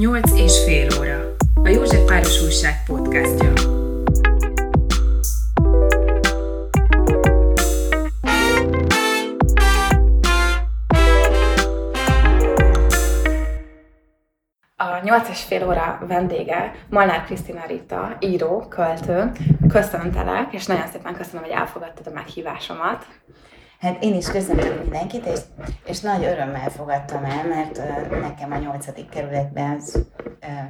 Nyolc és fél óra. A József Páros Újság podcastja. A nyolc és fél óra vendége Molnár Krisztina Rita, író, költő. Köszöntelek, és nagyon szépen köszönöm, hogy elfogadtad a meghívásomat. Hát én is köszöntöm mindenkit, és, és nagy örömmel fogadtam el, mert uh, nekem a nyolcadik kerületben az uh,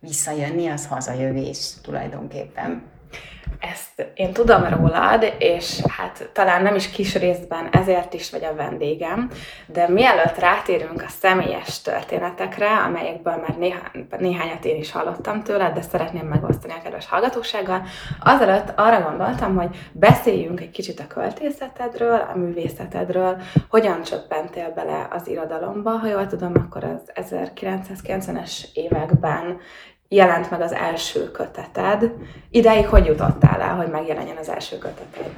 visszajönni, az hazajövés tulajdonképpen. Ezt én tudom rólad, és hát talán nem is kis részben ezért is vagy a vendégem, de mielőtt rátérünk a személyes történetekre, amelyekből már néhány, néhányat én is hallottam tőled, de szeretném megosztani a kedves hallgatósággal, azelőtt arra gondoltam, hogy beszéljünk egy kicsit a költészetedről, a művészetedről, hogyan csöppentél bele az irodalomba, ha jól tudom, akkor az 1990-es években jelent meg az első köteted. Ideig hogy jutottál el, hogy megjelenjen az első köteted?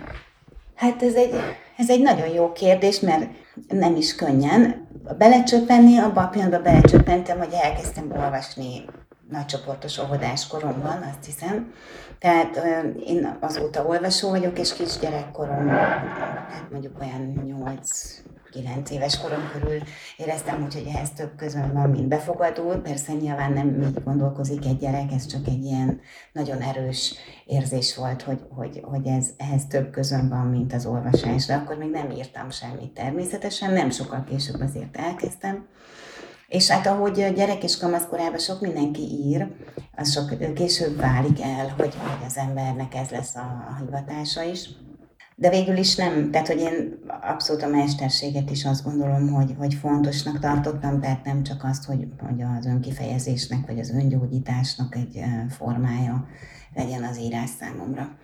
Hát ez egy, ez egy nagyon jó kérdés, mert nem is könnyen. Belecsöppenni, abban a pillanatban belecsöppentem, hogy elkezdtem olvasni nagycsoportos óvodás koromban, azt hiszem. Tehát én azóta olvasó vagyok, és kisgyerekkorom, hát mondjuk olyan 8 9 éves korom körül éreztem hogy ehhez több közön van, mint befogadó. Persze nyilván nem így gondolkozik egy gyerek, ez csak egy ilyen nagyon erős érzés volt, hogy, hogy, hogy ez, ehhez több közön van, mint az olvasás. De akkor még nem írtam semmit természetesen, nem sokkal később azért elkezdtem. És hát ahogy gyerek és kamaszkorában sok mindenki ír, az sok később válik el, hogy, hogy az embernek ez lesz a hivatása is. De végül is nem, tehát hogy én abszolút a mesterséget is azt gondolom, hogy, hogy fontosnak tartottam, tehát nem csak azt, hogy, hogy az önkifejezésnek vagy az öngyógyításnak egy formája legyen az írás számomra.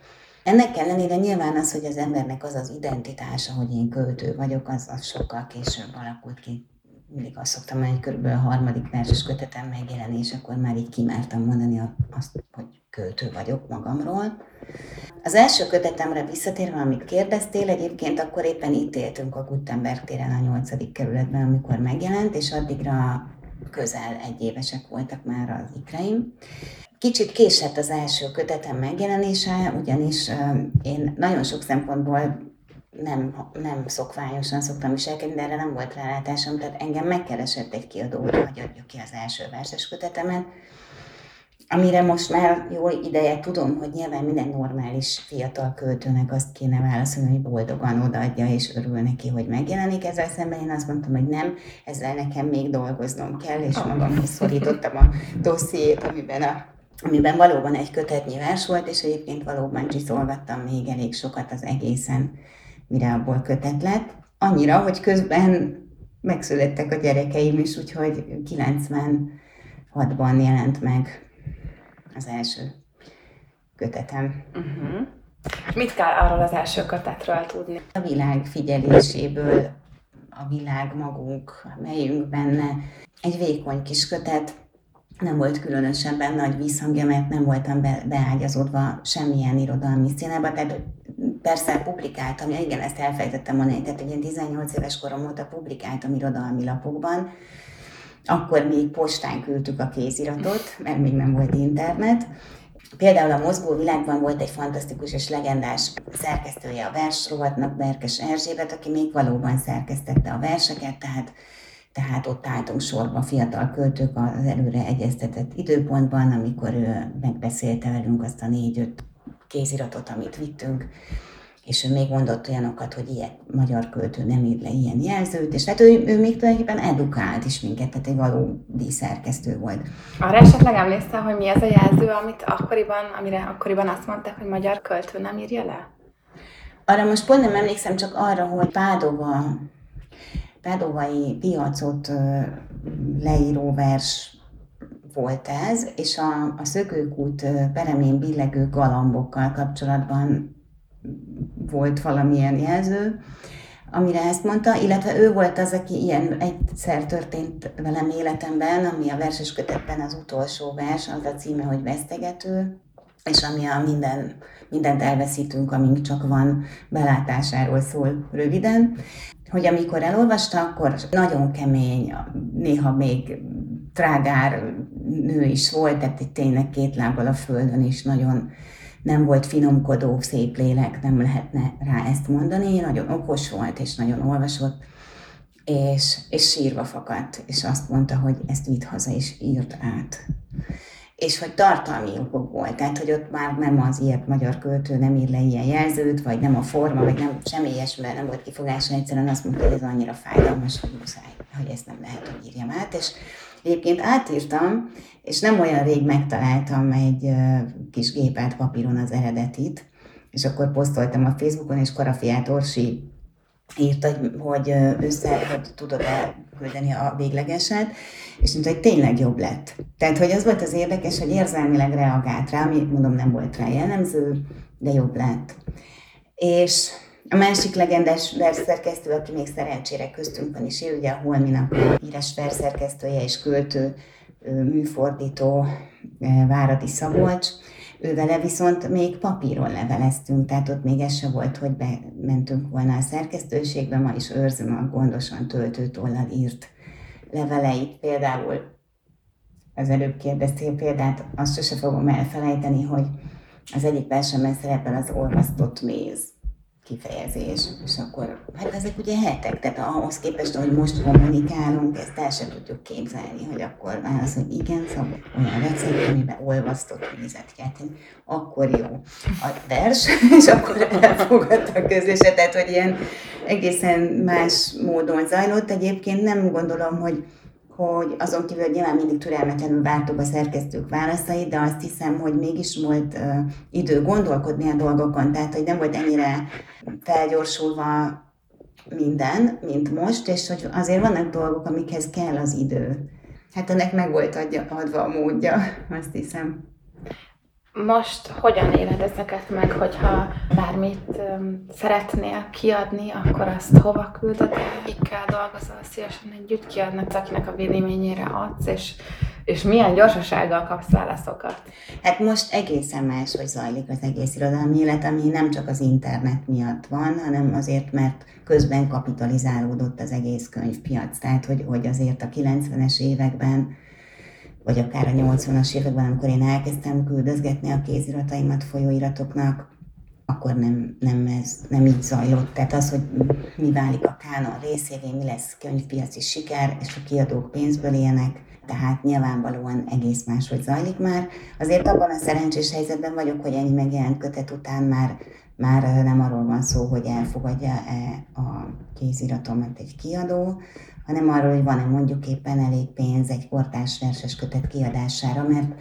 Ennek ellenére nyilván az, hogy az embernek az az identitása, hogy én költő vagyok, az, az sokkal később alakult ki. Mindig azt szoktam mondani, hogy körülbelül a harmadik verses kötetem megjelenés, akkor már így kimertem mondani azt, hogy költő vagyok magamról. Az első kötetemre visszatérve, amit kérdeztél, egyébként akkor éppen itt éltünk a Gutenberg téren a 8. kerületben, amikor megjelent, és addigra közel egy évesek voltak már az ikreim. Kicsit késett az első kötetem megjelenése, ugyanis én nagyon sok szempontból nem, nem szokványosan szoktam viselkedni, de erre nem volt rálátásom, tehát engem megkeresett egy kiadó, hogy adjuk ki az első verses kötetemet, amire most már jó ideje tudom, hogy nyilván minden normális fiatal költőnek azt kéne válaszolni, hogy boldogan odaadja és örül neki, hogy megjelenik. Ezzel szemben én azt mondtam, hogy nem, ezzel nekem még dolgoznom kell, és magamhoz szorítottam a dossziét, amiben a amiben valóban egy kötetnyi vers volt, és egyébként valóban csiszolgattam még elég sokat az egészen, mire abból kötet lett. Annyira, hogy közben megszülettek a gyerekeim is, úgyhogy 96-ban jelent meg az első kötetem. Uh-huh. Mit kell arról az első kötetről tudni? A világ figyeléséből, a világ magunk, melyünk benne. Egy vékony kis kötet, nem volt különösebben nagy vízhangja, mert nem voltam be, beágyazódva semmilyen irodalmi színába, tehát persze publikáltam, ja igen, ezt elfejtettem mondani, tehát egy 18 éves korom óta publikáltam irodalmi lapokban, akkor még postán küldtük a kéziratot, mert még nem volt internet. Például a Mozgó Világban volt egy fantasztikus és legendás szerkesztője a versrovatnak, Berkes Erzsébet, aki még valóban szerkesztette a verseket, tehát tehát ott álltunk sorba fiatal költők az előre egyeztetett időpontban, amikor ő megbeszélte velünk azt a négy-öt kéziratot, amit vittünk, és ő még mondott olyanokat, hogy ilyen magyar költő nem ír le ilyen jelzőt, és hát ő, ő még tulajdonképpen edukált is minket, tehát egy valódi szerkesztő volt. Arra esetleg emlékszel, hogy mi ez a jelző, amit akkoriban, amire akkoriban azt mondták, hogy magyar költő nem írja le? Arra most pont nem emlékszem, csak arra, hogy Pádova, Pádovai piacot leíró vers volt ez, és a, a szökőkút peremén billegő galambokkal kapcsolatban volt valamilyen jelző, amire ezt mondta, illetve ő volt az, aki ilyen egyszer történt velem életemben, ami a verses kötetben az utolsó vers, az a címe, hogy vesztegető, és ami a minden, mindent elveszítünk, amink csak van belátásáról szól röviden, hogy amikor elolvasta, akkor nagyon kemény, néha még trágár nő is volt, tehát itt tényleg két lábbal a földön is nagyon nem volt finomkodó, szép lélek, nem lehetne rá ezt mondani, nagyon okos volt, és nagyon olvasott, és, és sírva fakadt, és azt mondta, hogy ezt vitt haza, és írt át. És hogy tartalmi volt, tehát hogy ott már nem az ilyet magyar költő nem ír le ilyen jelzőt, vagy nem a forma, vagy nem semmi ilyesmi, nem volt kifogása, egyszerűen azt mondta, hogy ez annyira fájdalmas, hogy muszáj, hogy ezt nem lehet, hogy írjam át, és Egyébként átírtam, és nem olyan rég megtaláltam egy kis gépelt papíron az eredetit, és akkor posztoltam a Facebookon, és Karafiát Orsi írt, hogy össze, hogy tudod elküldeni a véglegeset, és mondta, hogy tényleg jobb lett. Tehát, hogy az volt az érdekes, hogy érzelmileg reagált rá, ami mondom nem volt rá jellemző, de jobb lett. És a másik legendás versszerkesztő, aki még szerencsére köztünk van is él, ugye a Holminak híres versszerkesztője és költő, műfordító Váradi Szabolcs, vele viszont még papíron leveleztünk, tehát ott még ez se volt, hogy bementünk volna a szerkesztőségbe, ma is őrzöm a gondosan töltőtollal írt leveleit. Például az előbb kérdeztél példát, azt sose fogom elfelejteni, hogy az egyik versemben szerepel az olvasztott méz kifejezés, és akkor, hát ezek ugye hetek, tehát ahhoz képest, hogy most kommunikálunk, ezt el sem tudjuk képzelni, hogy akkor válasz, hogy igen, szóval olyan recept, amiben olvasztott vízet kell akkor jó a vers, és akkor elfogadta a közlése, tehát hogy ilyen egészen más módon zajlott. Egyébként nem gondolom, hogy hogy azon kívül, hogy nyilván mindig türelmetlenül vártuk a szerkesztők válaszait, de azt hiszem, hogy mégis volt uh, idő gondolkodni a dolgokon, tehát hogy nem volt ennyire felgyorsulva minden, mint most, és hogy azért vannak dolgok, amikhez kell az idő. Hát ennek meg volt adja, adva a módja, azt hiszem. Most hogyan éled ezeket meg, hogyha bármit um, szeretnél kiadni, akkor azt hova küldöd, kikkel dolgozol, szívesen együtt kiadnak, akinek a véleményére adsz, és, és milyen gyorsasággal kapsz válaszokat? Hát most egészen más, hogy zajlik az egész irodalmi élet, ami nem csak az internet miatt van, hanem azért, mert közben kapitalizálódott az egész könyvpiac. Tehát, hogy, hogy azért a 90-es években vagy akár a 80-as években, amikor én elkezdtem küldözgetni a kézirataimat folyóiratoknak, akkor nem, nem, ez, nem így zajlott. Tehát az, hogy mi válik a kánon részévé, mi lesz könyvpiaci siker, és a kiadók pénzből élnek, tehát nyilvánvalóan egész máshogy zajlik már. Azért abban a szerencsés helyzetben vagyok, hogy ennyi megjelent kötet után már, már nem arról van szó, hogy elfogadja-e a kéziratomat egy kiadó, hanem arról, hogy van-e mondjuk éppen elég pénz egy kortás verses kötet kiadására, mert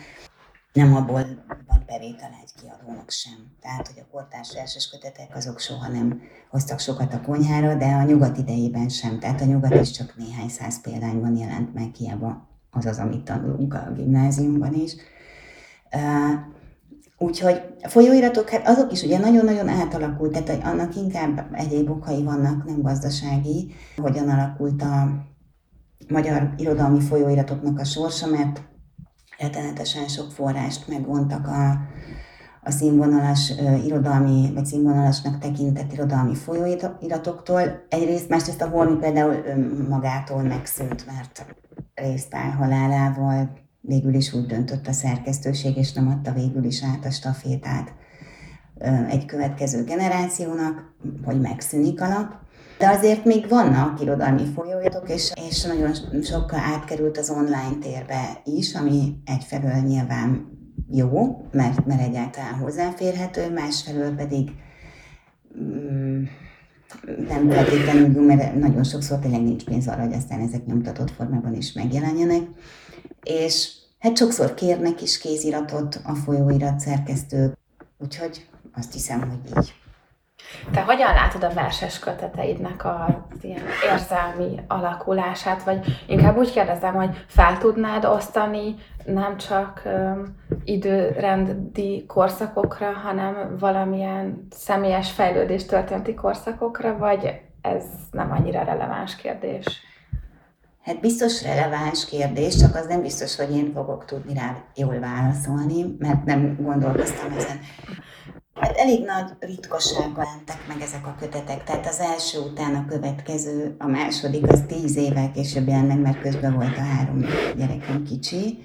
nem abból van bevétel egy kiadónak sem. Tehát, hogy a kortás verses kötetek azok soha nem hoztak sokat a konyhára, de a nyugat idejében sem. Tehát a nyugat is csak néhány száz példányban jelent meg, hiába az az, amit tanulunk a gimnáziumban is. Úgyhogy folyóiratok, hát azok is ugye nagyon-nagyon átalakult, tehát annak inkább egyéb okai vannak, nem gazdasági, hogyan alakult a magyar irodalmi folyóiratoknak a sorsa, mert rettenetesen sok forrást megvontak a, a színvonalas uh, irodalmi, vagy színvonalasnak tekintett irodalmi folyóiratoktól. Egyrészt, másrészt a Holmi például magától megszűnt, mert résztál halálával végül is úgy döntött a szerkesztőség, és nem adta végül is át a stafétát egy következő generációnak, hogy megszűnik a. De azért még vannak irodalmi folyóiratok, és, és nagyon sokkal átkerült az online térbe is, ami egyfelől nyilván jó, mert, mert egyáltalán hozzáférhető, másfelől pedig mm, nem feltétlenül jó, mert nagyon sokszor tényleg nincs pénz arra, hogy aztán ezek nyomtatott formában is megjelenjenek. És hát sokszor kérnek is kéziratot a folyóirat szerkesztők, úgyhogy azt hiszem, hogy így. Te hogyan látod a verses köteteidnek az ilyen érzelmi alakulását, vagy inkább úgy kérdezem, hogy fel tudnád osztani nem csak um, időrendi korszakokra, hanem valamilyen személyes fejlődés történeti korszakokra, vagy ez nem annyira releváns kérdés? Hát biztos releváns kérdés, csak az nem biztos, hogy én fogok tudni rá jól válaszolni, mert nem gondolkoztam ezen. Hát elég nagy ritkasággal mentek meg ezek a kötetek, tehát az első után a következő, a második az tíz évvel később jelent meg, mert közben volt a három gyerekem kicsi,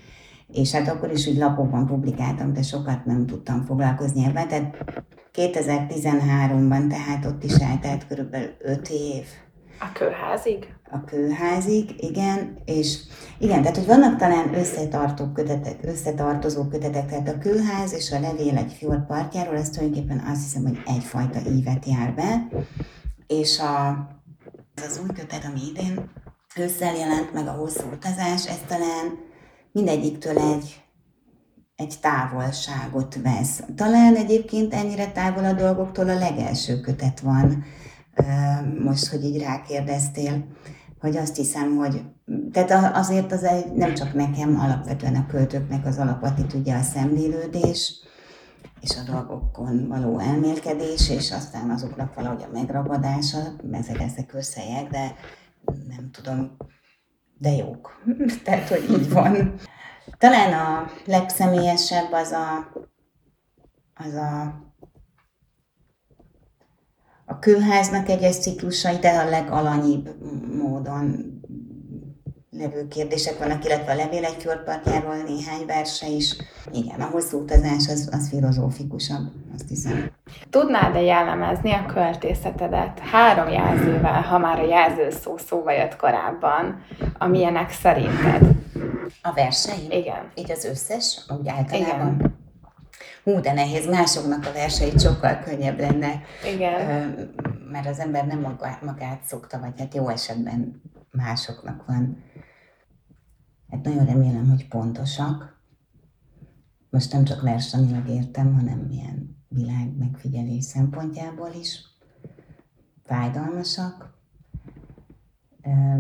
és hát akkor is úgy lapokban publikáltam, de sokat nem tudtam foglalkozni ebben, tehát 2013-ban, tehát ott is eltelt körülbelül 5 év. A kőházig? A kőházig, igen, és igen, tehát hogy vannak talán összetartó kötetek, összetartozó kötetek, tehát a kőház és a levél egy fjord partjáról, ez tulajdonképpen azt hiszem, hogy egyfajta ívet jár be, és a, az új kötet, ami idén ősszel jelent meg a hosszú utazás, ez talán mindegyiktől egy, egy távolságot vesz. Talán egyébként ennyire távol a dolgoktól a legelső kötet van, most, hogy így rákérdeztél, hogy azt hiszem, hogy tehát azért az egy, nem csak nekem, alapvetően a költőknek az alapattitűdje a szemlélődés, és a dolgokon való elmélkedés, és aztán azoknak valahogy a megragadása, ezek ezek összejek, de nem tudom, de jók. Tehát, hogy így van. Talán a legszemélyesebb az a, az a a kőháznak egyes ciklusai, de a legalanyibb módon levő kérdések vannak, illetve a levél egy fjordpartjáról néhány verse is. Igen, a hosszú utazás az, az filozófikusabb, azt hiszem. Tudnád-e jellemezni a költészetedet három jelzővel, ha már a jelző szó szóba jött korábban, amilyenek szerinted? A verseim? Igen. Így az összes, úgy általában? Igen. Hú, de nehéz, másoknak a verseit sokkal könnyebb lenne. Igen. Mert az ember nem magát szokta, vagy hát jó esetben másoknak van. Hát nagyon remélem, hogy pontosak. Most nem csak versanilag értem, hanem ilyen világ megfigyelés szempontjából is. Fájdalmasak,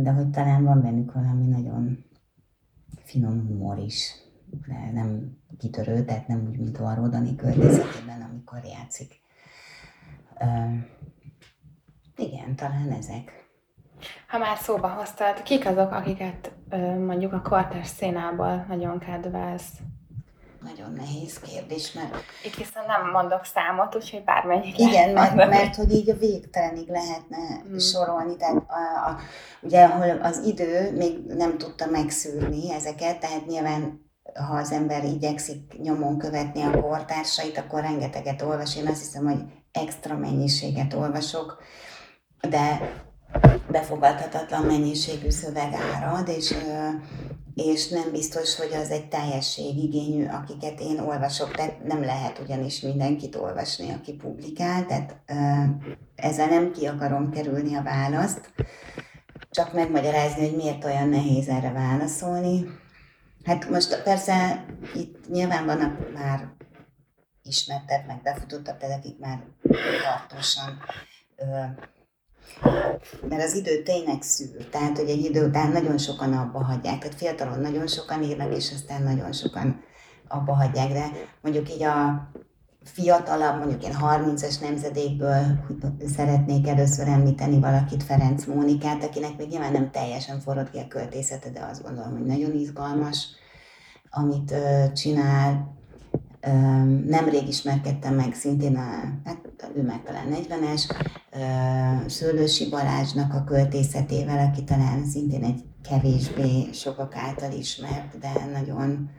de hogy talán van bennük valami nagyon finom humor is nem kitörő, tehát nem úgy, mint a Rodani költészetében, amikor játszik. Uh, igen, talán ezek. Ha már szóba hoztad, kik azok, akiket mondjuk a kortás szénából nagyon kedvelsz? Nagyon nehéz kérdés, mert... Itt viszont nem mondok számot, úgyhogy bármennyit Igen, mert, mert hogy így a végtelenig lehetne hmm. sorolni, tehát a, a, ugye ahol az idő még nem tudta megszűrni ezeket, tehát nyilván ha az ember igyekszik nyomon követni a kortársait, akkor rengeteget olvas. Én azt hiszem, hogy extra mennyiséget olvasok, de befogadhatatlan mennyiségű szöveg árad, és, és nem biztos, hogy az egy teljességigényű, akiket én olvasok, tehát nem lehet ugyanis mindenkit olvasni, aki publikál, tehát ezzel nem ki akarom kerülni a választ, csak megmagyarázni, hogy miért olyan nehéz erre válaszolni Hát most persze itt nyilván vannak már ismertebb, meg befutottabb, de akik már tartósan mert az idő tényleg szűr, tehát hogy egy idő után nagyon sokan abba hagyják, tehát fiatalon nagyon sokan írnak, és aztán nagyon sokan abba hagyják, de mondjuk így a fiatalabb, mondjuk én 30-as nemzedékből szeretnék először említeni valakit, Ferenc Mónikát, akinek még nyilván nem teljesen forrott ki a költészete, de azt gondolom, hogy nagyon izgalmas, amit uh, csinál. Uh, nemrég ismerkedtem meg szintén, a, hát ő meg talán 40-es, uh, Szőlősi Balázsnak a költészetével, aki talán szintén egy kevésbé sokak által ismert, de nagyon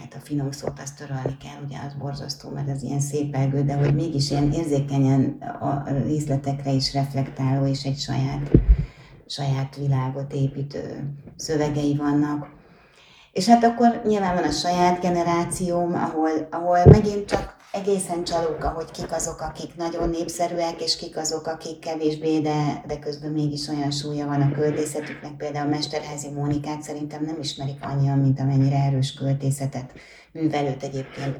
hát a finom szót azt törölni kell, ugye az borzasztó, mert ez ilyen szépelgő, de hogy mégis ilyen érzékenyen a részletekre is reflektáló, és egy saját, saját világot építő szövegei vannak. És hát akkor nyilván van a saját generációm, ahol, ahol megint csak egészen csalók, hogy kik azok, akik nagyon népszerűek, és kik azok, akik kevésbé, de, de közben mégis olyan súlya van a költészetüknek. Például Mesterházi Mónikát szerintem nem ismerik annyian, mint amennyire erős költészetet művelőt egyébként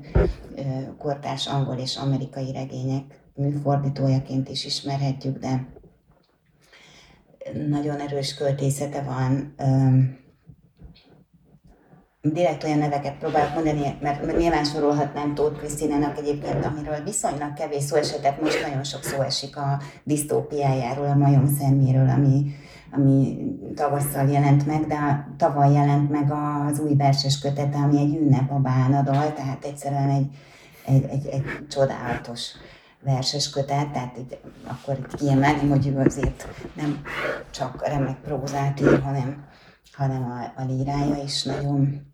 kortárs angol és amerikai regények műfordítójaként is ismerhetjük, de nagyon erős költészete van direkt olyan neveket próbálok mondani, mert, mert nyilván sorolhatnám Tóth Krisztinának egyébként, amiről viszonylag kevés szó esett, most nagyon sok szó esik a disztópiájáról, a majom szeméről, ami, ami tavasszal jelent meg, de tavaly jelent meg az új verses kötete, ami egy ünnep a bánadal, tehát egyszerűen egy, egy, egy, egy csodálatos verses kötet, tehát így, akkor itt kiemelni, hogy ő azért nem csak remek prózát ír, hanem, hanem a, a lírája is nagyon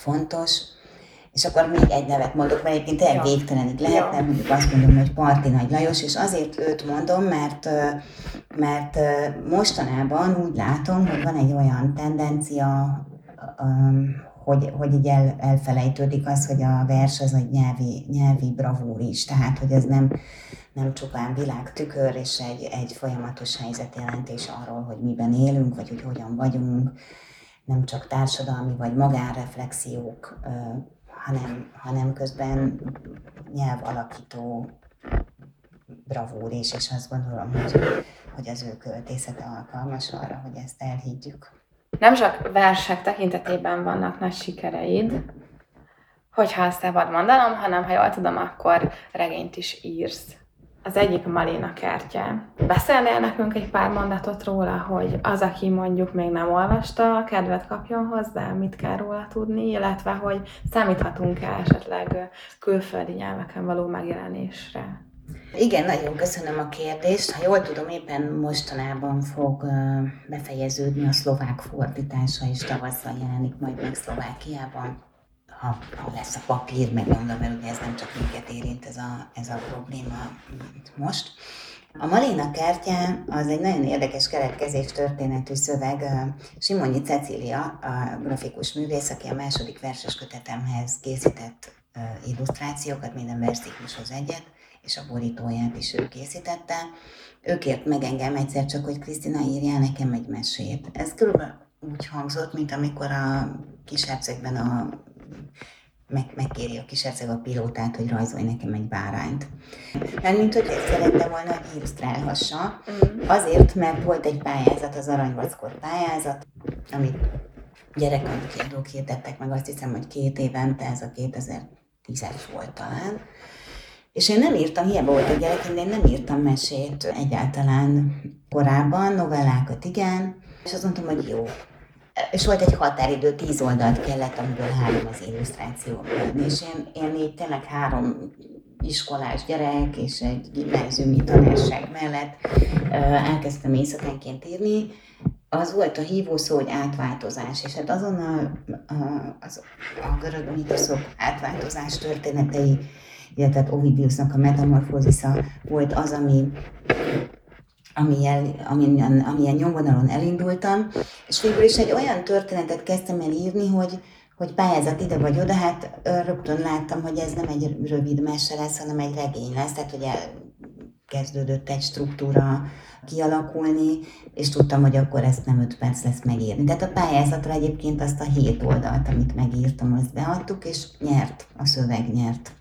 fontos. És akkor még egy nevet mondok, mert egyébként tényleg végtelenig lehetne, mondjuk azt mondom, hogy Parti Nagy Lajos, és azért őt mondom, mert, mert mostanában úgy látom, hogy van egy olyan tendencia, hogy, hogy így el, elfelejtődik az, hogy a vers az egy nyelvi, nyelvi bravúr is, tehát hogy ez nem, nem csupán világtükör és egy, egy folyamatos helyzetjelentés arról, hogy miben élünk, vagy hogy hogyan vagyunk, nem csak társadalmi vagy magánreflexiók, hanem, hanem közben nyelv alakító bravúr is, és azt gondolom, hogy, hogy az ő költészete alkalmas arra, hogy ezt elhiggyük. Nem csak versek tekintetében vannak nagy sikereid, hogyha azt szabad mondanom, hanem ha jól tudom, akkor regényt is írsz. Az egyik Malina kertje. Beszélnél nekünk egy pár mondatot róla, hogy az, aki mondjuk még nem olvasta, kedvet kapjon hozzá, mit kell róla tudni, illetve hogy számíthatunk-e esetleg külföldi nyelveken való megjelenésre? Igen, nagyon köszönöm a kérdést. Ha jól tudom, éppen mostanában fog befejeződni a szlovák fordítása, és tavasszal jelenik majd meg Szlovákiában. Ha, ha lesz a papír, meg mondom, mert ugye ez nem csak minket érint ez a, ez a probléma most. A Malina kertje az egy nagyon érdekes keletkezés történetű szöveg. Simonyi Cecília, a grafikus művész, aki a második verses kötetemhez készített illusztrációkat, minden versziklushoz egyet, és a borítóját is ő készítette. Ő kért meg engem egyszer csak, hogy Krisztina írjál nekem egy mesét. Ez körülbelül úgy hangzott, mint amikor a kishercegben a meg, megkéri a kisherceg a pilótát, hogy rajzolj nekem egy bárányt. Mert mint hogy szerette volna, hogy illusztrálhassa. Mm. Azért, mert volt egy pályázat, az Aranyvackor pályázat, amit gyerekkönyvkiadók hirdettek meg, azt hiszem, hogy két évente, ez a 2010-es volt talán. És én nem írtam, hiába volt egy gyerek, én nem írtam mesét egyáltalán korábban, novellákat igen, és azt mondtam, hogy jó. És volt egy határidő, tíz oldalt kellett, amiből három az illusztráció. És én, én így tényleg három iskolás gyerek és egy gimnáziumi tanárság mellett elkezdtem éjszakánként írni, az volt a hívószó, hogy átváltozás, és hát azonnal az, a görög mitoszok átváltozás történetei illetve hát Ovidiusnak a metamorfózisza volt az, ami amilyen, amilyen, amilyen nyomvonalon elindultam, és végül is egy olyan történetet kezdtem el írni, hogy, hogy pályázat ide vagy oda, hát rögtön láttam, hogy ez nem egy rövid mese lesz, hanem egy regény lesz, tehát hogy elkezdődött egy struktúra kialakulni, és tudtam, hogy akkor ezt nem öt perc lesz megírni. Tehát a pályázatra egyébként azt a hét oldalt, amit megírtam, azt beadtuk, és nyert, a szöveg nyert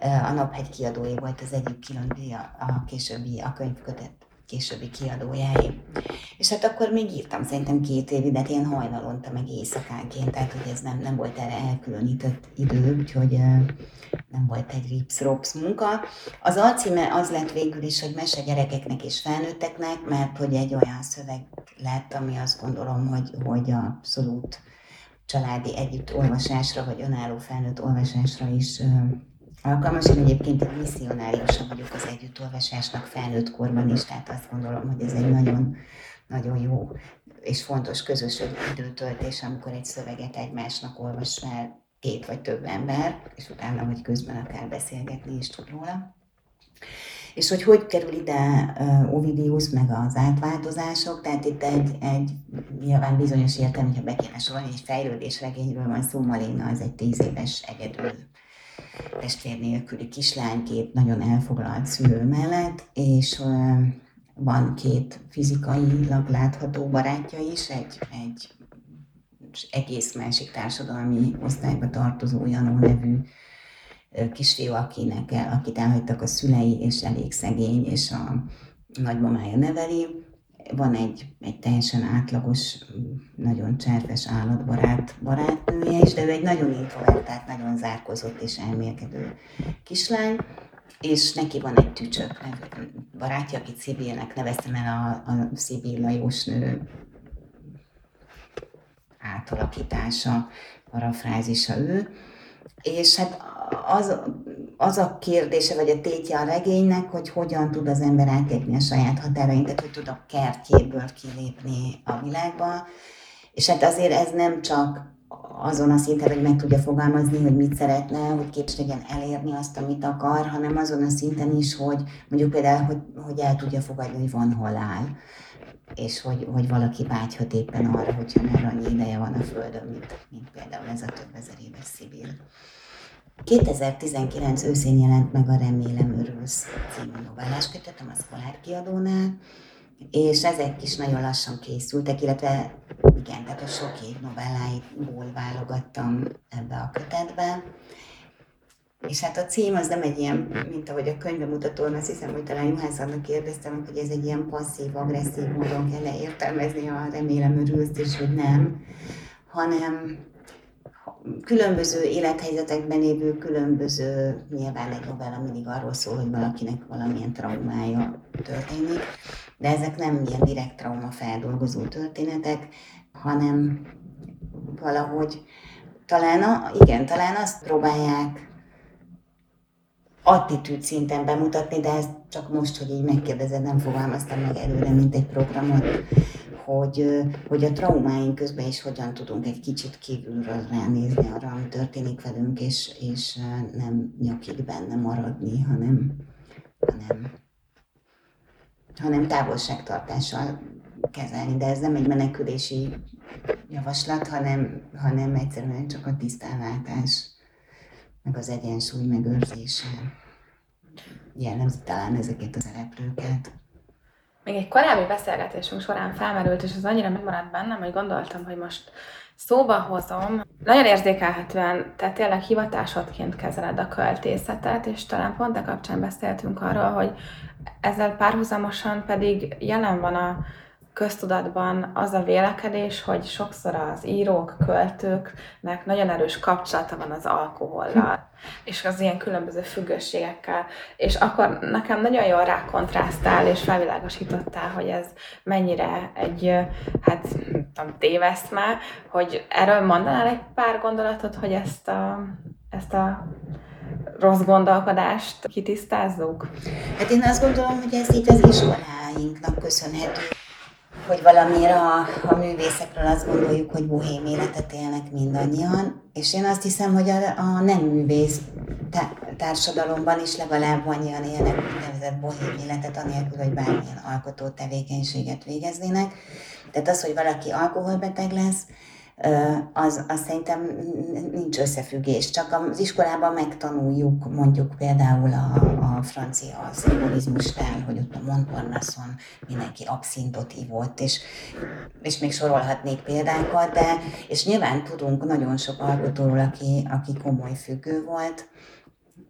a Naphegy kiadói volt az egyik kilöndi a, a későbbi, a könyvkötet későbbi kiadójáé. És hát akkor még írtam szerintem két évig, de én hajnalonta meg éjszakánként, tehát hogy ez nem, nem volt erre elkülönített idő, úgyhogy nem volt egy rips munka. Az alcíme az lett végül is, hogy mese gyerekeknek és felnőtteknek, mert hogy egy olyan szöveg lett, ami azt gondolom, hogy, hogy abszolút családi együtt olvasásra, vagy önálló felnőtt olvasásra is alkalmas. Én egyébként egy misszionáriusa vagyok az együttolvasásnak felnőtt korban is, tehát azt gondolom, hogy ez egy nagyon, nagyon jó és fontos közös időtöltés, amikor egy szöveget egymásnak olvas fel két vagy több ember, és utána, hogy közben akár beszélgetni is tud róla. És hogy hogy kerül ide Ovidius, meg az átváltozások, tehát itt egy, egy nyilván bizonyos értelme, hogyha be kéne sorolni, egy fejlődésregényről van szó, Maléna az egy tíz éves egyedül testvér nélküli kislánykép nagyon elfoglalt szülő mellett, és van két fizikailag látható barátja is, egy, egy egész másik társadalmi osztályba tartozó Janó nevű kisfiú, akinek el, akit elhagytak a szülei, és elég szegény, és a nagymamája neveli, van egy, egy teljesen átlagos, nagyon cserpes állatbarát barátnője is, de ő egy nagyon introvertált, nagyon zárkozott és elmélkedő kislány, és neki van egy tücsök barátja, akit Szibélnek neveztem el a, a Szibilla Jósnő átalakítása, parafrázisa ő, és hát az, az a kérdése, vagy a tétje a regénynek, hogy hogyan tud az ember átlépni a saját határain, tehát hogy tud a kertjéből kilépni a világba. És hát azért ez nem csak azon a szinten, hogy meg tudja fogalmazni, hogy mit szeretne, hogy képes legyen elérni azt, amit akar, hanem azon a szinten is, hogy mondjuk például, hogy, hogy el tudja fogadni, hogy van hol áll és hogy, hogy valaki vágyhat éppen arra, hogyha már annyi ideje van a Földön, mint, mint például ez a több ezer éves Szibil. 2019 őszén jelent meg a Remélem Örülsz című novellás kötetem a Szkolár kiadónál, és ezek is nagyon lassan készültek, illetve igen, tehát a sok év novelláiból válogattam ebbe a kötetbe. És hát a cím az nem egy ilyen, mint ahogy a könyvemutatón, azt hiszem, hogy talán Juhász annak kérdeztem, hogy ez egy ilyen passzív, agresszív módon kell értelmezni a remélem örülsz, és hogy nem, hanem különböző élethelyzetekben lévő különböző, nyilván egy novella mindig arról szól, hogy valakinek valamilyen traumája történik, de ezek nem ilyen direkt trauma feldolgozó történetek, hanem valahogy talán, a, igen, talán azt próbálják attitűd szinten bemutatni, de ez csak most, hogy így megkérdezed, nem fogalmaztam meg előre, mint egy programot, hogy, hogy a traumáink közben is hogyan tudunk egy kicsit kívülről ránézni arra, ami történik velünk, és, és nem nyakig benne maradni, hanem, hanem, hanem távolságtartással kezelni. De ez nem egy menekülési javaslat, hanem, hanem egyszerűen csak a tisztánlátás, meg az egyensúly megőrzése jellemzi talán ezeket a szereplőket. Még egy korábbi beszélgetésünk során felmerült, és az annyira megmaradt bennem, hogy gondoltam, hogy most szóba hozom. Nagyon érzékelhetően, tehát tényleg hivatásodként kezeled a költészetet, és talán pont a kapcsán beszéltünk arról, hogy ezzel párhuzamosan pedig jelen van a köztudatban az a vélekedés, hogy sokszor az írók, költőknek nagyon erős kapcsolata van az alkohollal, és az ilyen különböző függőségekkel. És akkor nekem nagyon jól rákontrasztál, és felvilágosítottál, hogy ez mennyire egy, hát tudom, téveszme, hogy erről mondanál egy pár gondolatot, hogy ezt a, ezt a rossz gondolkodást kitisztázzuk? Hát én azt gondolom, hogy ez így az iskoláinknak köszönhető hogy valamiért a, a művészekről azt gondoljuk, hogy bohém életet élnek mindannyian, és én azt hiszem, hogy a, a nem művész társadalomban is legalább annyian élnek úgynevezett bohém életet, anélkül, hogy bármilyen alkotó tevékenységet végeznének. Tehát az, hogy valaki alkoholbeteg lesz, az, az szerintem nincs összefüggés. Csak az iskolában megtanuljuk mondjuk például a, a francia szimbolizmusnál, hogy ott a Montparnasson mindenki abszintot ivott, és, és még sorolhatnék példákat, de és nyilván tudunk nagyon sok alkotóról, aki, aki komoly függő volt,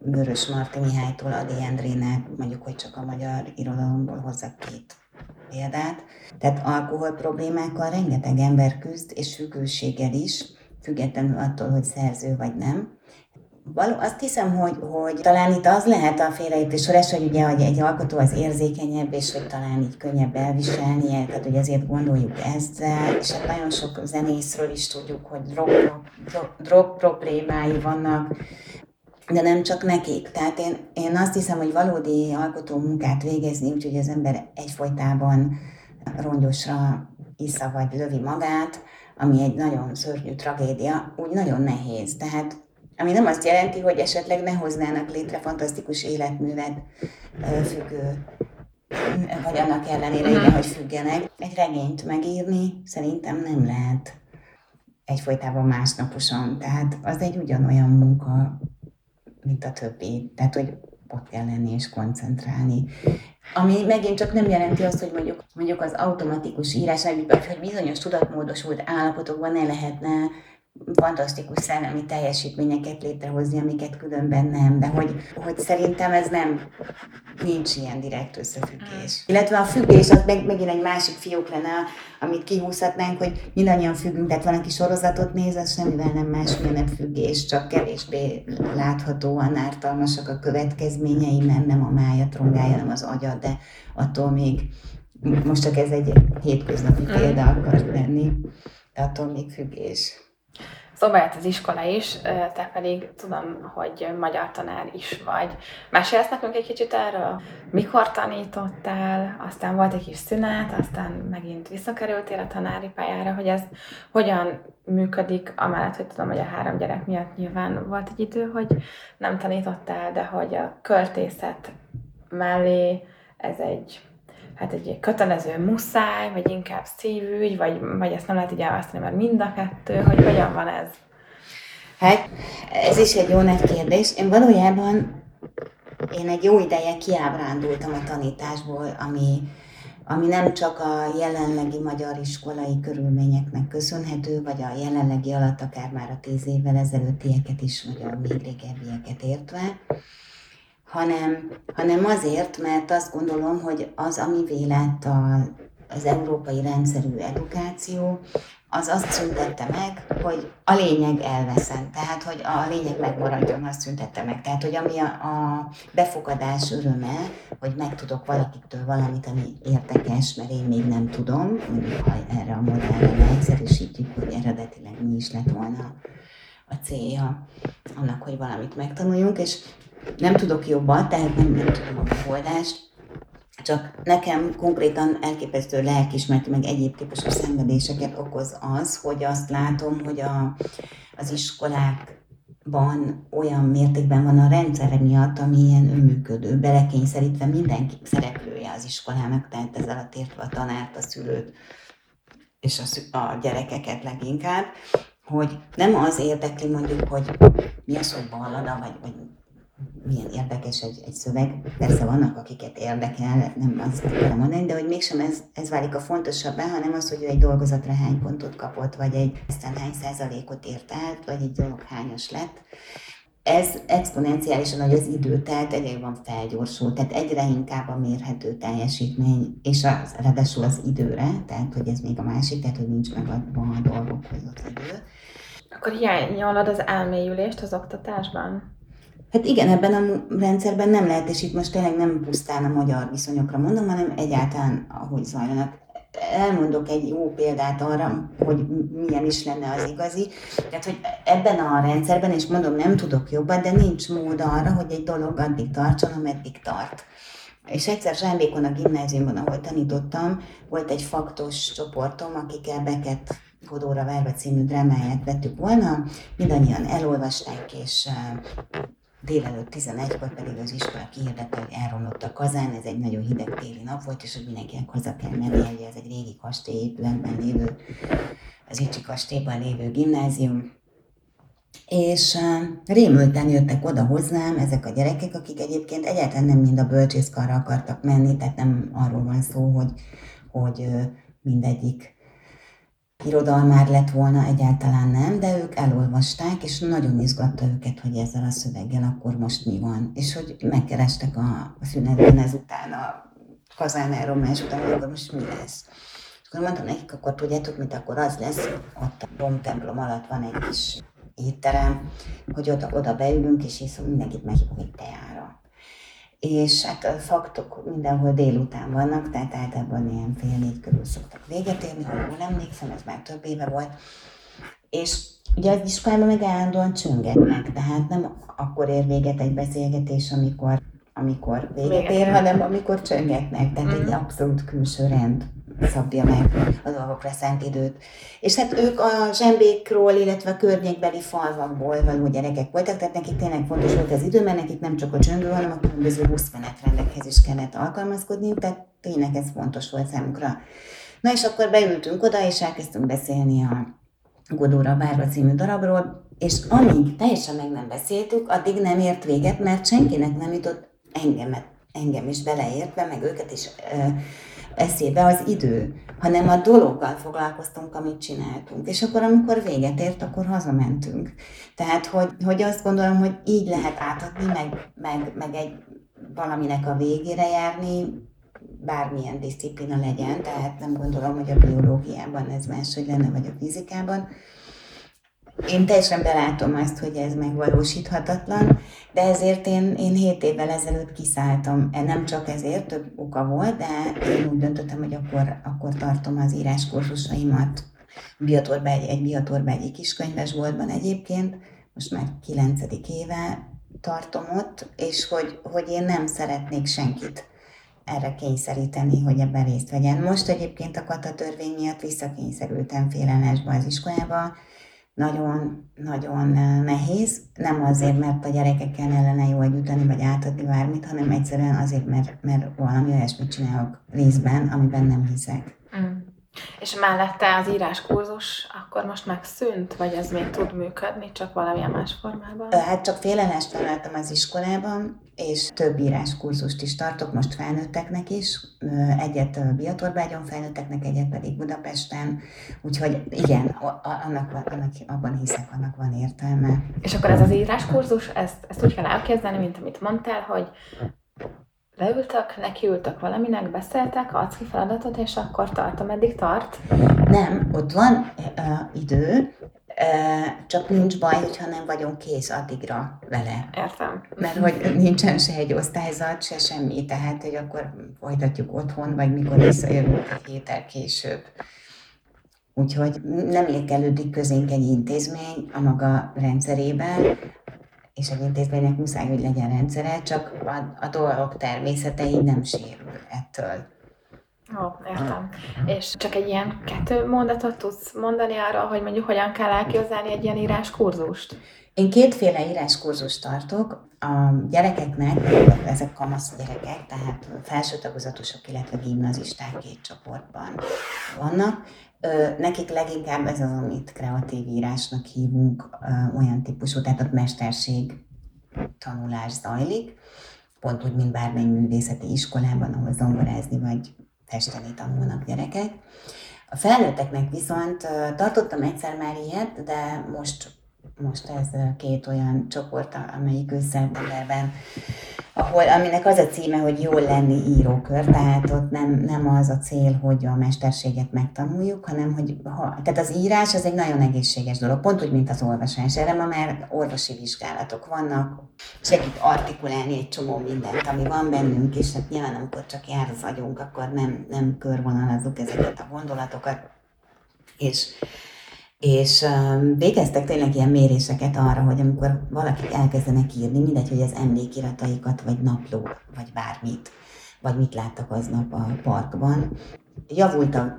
Vörös Marti Mihálytól Adi Endrének, mondjuk, hogy csak a magyar irodalomból hozzak két példát. Tehát alkohol problémákkal rengeteg ember küzd, és függőséggel is, függetlenül attól, hogy szerző vagy nem. Való, azt hiszem, hogy, hogy talán itt az lehet a félreértés sorás, hogy ugye hogy egy alkotó az érzékenyebb, és hogy talán így könnyebb elviselni, tehát hogy azért gondoljuk ezzel, és hát nagyon sok zenészről is tudjuk, hogy drog, drog, drog problémái vannak, de nem csak nekik. Tehát én, én azt hiszem, hogy valódi alkotó munkát végezni, úgyhogy az ember egyfolytában rongyosra isza vagy lövi magát, ami egy nagyon szörnyű tragédia, úgy nagyon nehéz. Tehát ami nem azt jelenti, hogy esetleg ne hoznának létre fantasztikus életművet függő, vagy annak ellenére, igen, hogy függenek. Egy regényt megírni szerintem nem lehet egyfolytában másnaposan. Tehát az egy ugyanolyan munka, mint a többi. Tehát, hogy ott kell lenni és koncentrálni. Ami megint csak nem jelenti azt, hogy mondjuk, mondjuk az automatikus írás, hogy bizonyos tudatmódosult állapotokban ne lehetne fantasztikus szellemi teljesítményeket létrehozni, amiket különben nem, de hogy, hogy szerintem ez nem, nincs ilyen direkt összefüggés. Illetve a függés az meg, megint egy másik fiók lenne, amit kihúzhatnánk, hogy mindannyian függünk, tehát van, aki sorozatot néz, az semmivel nem más, nem függés, csak kevésbé láthatóan ártalmasak a következményei, mert nem a mája trongálja, hanem az agyad, de attól még most csak ez egy hétköznapi példa akar lenni, de attól még függés. Jött az iskola is, te pedig tudom, hogy magyar tanár is vagy. Mesélsz nekünk egy kicsit erről? Mikor tanítottál, aztán volt egy kis szünet, aztán megint visszakerültél a tanári pályára, hogy ez hogyan működik, amellett, hogy tudom, hogy a három gyerek miatt nyilván volt egy idő, hogy nem tanítottál, de hogy a költészet mellé ez egy hát egy kötelező muszáj, vagy inkább szívügy, vagy, vagy ezt nem lehet így elválasztani, mert mind a kettő, hogy hogyan van ez? Hát, ez is egy jó nagy kérdés. Én valójában én egy jó ideje kiábrándultam a tanításból, ami, ami nem csak a jelenlegi magyar iskolai körülményeknek köszönhető, vagy a jelenlegi alatt akár már a tíz évvel ezelőttieket is, vagy a még régebbieket értve, hanem, hanem azért, mert azt gondolom, hogy az, ami vélet az európai rendszerű edukáció, az azt szüntette meg, hogy a lényeg elveszen. Tehát, hogy a lényeg megmaradjon, azt szüntette meg. Tehát, hogy ami a, a befogadás öröme, hogy megtudok valakitől valamit, ami érdekes, mert én még nem tudom, mondjuk ha erre a modellre leegyszerűsítjük, hogy eredetileg mi is lett volna a célja annak, hogy valamit megtanuljunk, és nem tudok jobban, tehát nem, nem tudom a megoldást, csak nekem konkrétan elképesztő lelkismert, meg egyéb típusú szenvedéseket okoz az, hogy azt látom, hogy a, az iskolákban olyan mértékben van a rendszere miatt, ami ilyen önműködő, belekényszerítve mindenki szereplője az iskolának, tehát ez alatt értve a tanárt, a szülőt és a, a gyerekeket leginkább, hogy nem az érdekli mondjuk, hogy mi az, hogy ballada, vagy, vagy milyen érdekes egy, egy szöveg. Persze vannak, akiket érdekel, nem azt akarom mondani, de hogy mégsem ez, ez válik a fontosabbá, hanem az, hogy ő egy dolgozatra hány pontot kapott, vagy egy aztán hány százalékot ért át, vagy egy dolog hányos lett. Ez exponenciálisan nagy az idő, tehát egyre van felgyorsult, tehát egyre inkább a mérhető teljesítmény, és az, ráadásul az időre, tehát hogy ez még a másik, tehát hogy nincs meg a, a dolgokhoz az idő. Akkor hiányolod az elmélyülést az oktatásban? Hát igen, ebben a rendszerben nem lehet, és itt most tényleg nem pusztán a magyar viszonyokra mondom, hanem egyáltalán ahogy zajlanak. Elmondok egy jó példát arra, hogy milyen is lenne az igazi. Tehát, hogy ebben a rendszerben, és mondom, nem tudok jobban, de nincs mód arra, hogy egy dolog addig tartson, ameddig tart. És egyszer Zsámbékon a gimnáziumban, ahol tanítottam, volt egy faktos csoportom, akikkel Beket Kodóra Verve című drámáját vettük volna, mindannyian elolvasták, és délelőtt 11-kor pedig az iskola kihirdette, hogy elromlott a kazán, ez egy nagyon hideg téli nap volt, és hogy mindenkinek haza kell menni, ugye ez egy régi kastélyépületben lévő, az Icsi kastélyban lévő gimnázium, és rémülten jöttek oda hozzám ezek a gyerekek, akik egyébként egyáltalán nem mind a bölcsészkarra akartak menni, tehát nem arról van szó, hogy, hogy mindegyik irodalmár lett volna, egyáltalán nem, de ők elolvasták, és nagyon izgatta őket, hogy ezzel a szöveggel akkor most mi van. És hogy megkerestek a, szünetben ezután, a kazán elromlás után, hogy most mi lesz. És akkor mondtam nekik, akkor tudjátok, mit akkor az lesz, ott a domtemplom alatt van egy kis étterem, hogy oda, oda beülünk, és iszunk, mindenkit meghívunk egy teára és hát a faktok mindenhol délután vannak, tehát általában ilyen fél négy körül szoktak véget érni, ha jól emlékszem, ez már több éve volt. És ugye az iskolában meg állandóan csöngetnek, tehát nem akkor ér véget egy beszélgetés, amikor, amikor véget ér, hanem amikor csöngetnek, tehát mm. egy abszolút külső rend szabja meg a dolgokra szánt időt. És hát ők a zsembékról, illetve a környékbeli falvakból való gyerekek voltak, tehát nekik tényleg fontos volt az idő, mert nekik nem csak a csöngő, hanem a különböző buszmenetrendekhez is kellett alkalmazkodniuk, tehát tényleg ez fontos volt számukra. Na és akkor beültünk oda, és elkezdtünk beszélni a Godóra Bárba című darabról, és amíg teljesen meg nem beszéltük, addig nem ért véget, mert senkinek nem jutott engemet, engem is beleértve, meg őket is eszébe az idő, hanem a dologgal foglalkoztunk, amit csináltunk. És akkor, amikor véget ért, akkor hazamentünk. Tehát, hogy, hogy azt gondolom, hogy így lehet átadni, meg, meg, meg egy valaminek a végére járni, bármilyen disziplina legyen, tehát nem gondolom, hogy a biológiában ez máshogy lenne, vagy a fizikában, én teljesen belátom azt, hogy ez megvalósíthatatlan, de ezért én, én 7 évvel ezelőtt kiszálltam. E, nem csak ezért, több oka volt, de én úgy döntöttem, hogy akkor, akkor tartom az íráskurzusaimat Biatorba egy, egy Biatorba egy kiskönyvesboltban egyébként, most már kilencedik éve tartom ott, és hogy, hogy én nem szeretnék senkit erre kényszeríteni, hogy ebben részt vegyen. Most egyébként a kata törvény miatt visszakényszerültem félelásba az iskolába, nagyon-nagyon nehéz, nem azért, mert a gyerekekkel ellene jó együttani, vagy átadni bármit, hanem egyszerűen azért, mert, mert valami olyasmit csinálok részben, amiben nem hiszek. Mm. És mellette az íráskurzus akkor most megszűnt, vagy ez még tud működni, csak valamilyen más formában? Hát csak félelást találtam az iskolában, és több íráskurzust is tartok, most felnőtteknek is, egyet Biatorbágyon felnőtteknek, egyet pedig Budapesten, úgyhogy igen, annak, annak, abban hiszek, annak van értelme. És akkor ez az íráskurzus, ezt, ezt úgy kell elkezdeni, mint amit mondtál, hogy leültek, nekiültek valaminek, beszéltek, adsz ki feladatot, és akkor tart, ameddig tart? Nem, ott van uh, idő, csak nincs baj, hogyha nem vagyunk kész addigra vele. Értem. Mert hogy nincsen se egy osztályzat, se semmi, tehát hogy akkor folytatjuk otthon, vagy mikor visszajövünk egy héttel később. Úgyhogy nem érkelődik közénk egy intézmény a maga rendszerében, és egy intézménynek muszáj, hogy legyen rendszere, csak a, a dolgok természete így nem sérül ettől. Ó, értem. És csak egy ilyen kettő mondatot tudsz mondani arra, hogy mondjuk hogyan kell elképzelni egy ilyen íráskurzust? Én kétféle íráskurzust tartok. A gyerekeknek, ezek kamasz gyerekek, tehát felső tagozatosok, illetve gimnazisták két csoportban vannak. Nekik leginkább ez az, amit kreatív írásnak hívunk, olyan típusú, tehát ott mesterség tanulás zajlik, pont úgy, mint bármely művészeti iskolában, ahol zongorázni vagy festeni tanulnak gyerekek. A felnőtteknek viszont tartottam egyszer már ilyet, de most most ez két olyan csoport, amelyik összetemberben, ahol, aminek az a címe, hogy jól lenni írókör, tehát ott nem, nem az a cél, hogy a mesterséget megtanuljuk, hanem hogy ha, tehát az írás az egy nagyon egészséges dolog, pont úgy, mint az olvasás. Erre ma már orvosi vizsgálatok vannak, segít artikulálni egy csomó mindent, ami van bennünk, és hát nyilván amikor csak jár az agyunk, akkor nem, nem körvonalazzuk ezeket a gondolatokat, és és végeztek tényleg ilyen méréseket arra, hogy amikor valakik elkezdenek írni, mindegy, hogy az emlékirataikat, vagy napló, vagy bármit, vagy mit láttak aznap a parkban, javult a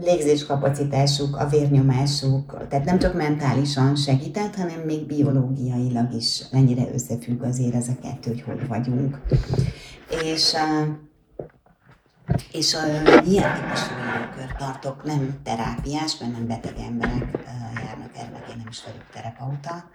légzéskapacitásuk, a vérnyomásuk, tehát nem csak mentálisan segített, hanem még biológiailag is mennyire összefügg azért ez a kettő, hogy hogy vagyunk. És és uh, ilyen típusú élőkör tartok, nem terápiás, mert nem beteg emberek járnak erre, én nem is vagyok terapeuta,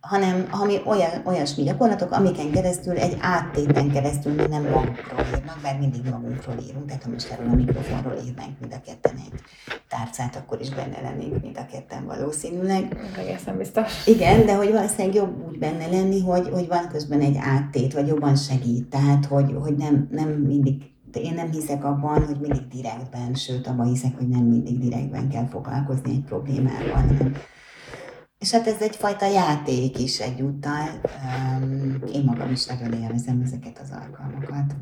hanem ami olyan, olyasmi gyakorlatok, amiken keresztül, egy áttéten keresztül mi nem magunkról írnak, mert mindig magunkról írunk, tehát ha most erről a mikrofonról írnánk mind a ketten egy tárcát, akkor is benne lennénk mind a ketten valószínűleg. Egészen biztos. Igen, de hogy valószínűleg jobb úgy benne lenni, hogy, hogy van közben egy áttét, vagy jobban segít, tehát hogy, hogy nem, nem mindig én nem hiszek abban, hogy mindig direktben, sőt, abban hiszek, hogy nem mindig direktben kell foglalkozni egy problémával, hanem és hát ez egyfajta játék is egyúttal. Én magam is nagyon élvezem ezeket az alkalmakat.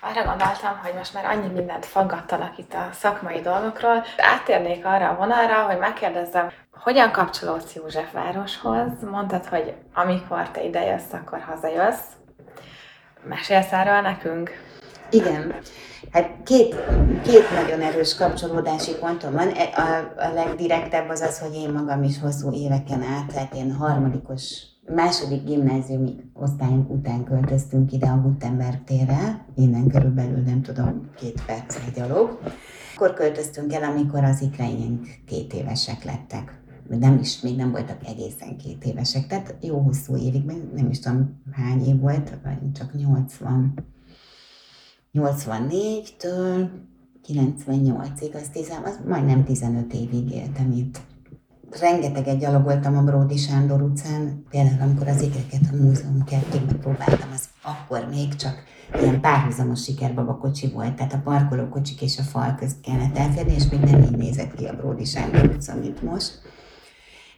Arra gondoltam, hogy most már annyi mindent faggattalak itt a szakmai dolgokról. Áttérnék arra a vonalra, hogy megkérdezzem, hogyan kapcsolódsz Józsefvároshoz? Mondtad, hogy amikor te jössz, akkor hazajössz. Mesélsz erről nekünk? Igen. Hát két, két nagyon erős kapcsolódási pontom van. E, a, a legdirektebb az az, hogy én magam is hosszú éveken át, tehát én harmadikos, második gimnáziumi osztályunk után költöztünk ide a Gutenberg térre, innen körülbelül nem tudom, két perc egy gyalog. Akkor költöztünk el, amikor az ikreink két évesek lettek. Nem is, még nem voltak egészen két évesek, tehát jó hosszú évig, nem is tudom hány év volt, vagy csak 80 84-től 98-ig, azt hiszem, az majdnem 15 évig éltem itt. Rengeteget gyalogoltam a Bródi Sándor utcán, például amikor az ikreket a múzeum kertjébe próbáltam, az akkor még csak ilyen párhuzamos sikerbaba kocsi volt, tehát a parkolókocsik és a fal közt kellett elférni, és még így nézett ki a Bródi Sándor utca, mint most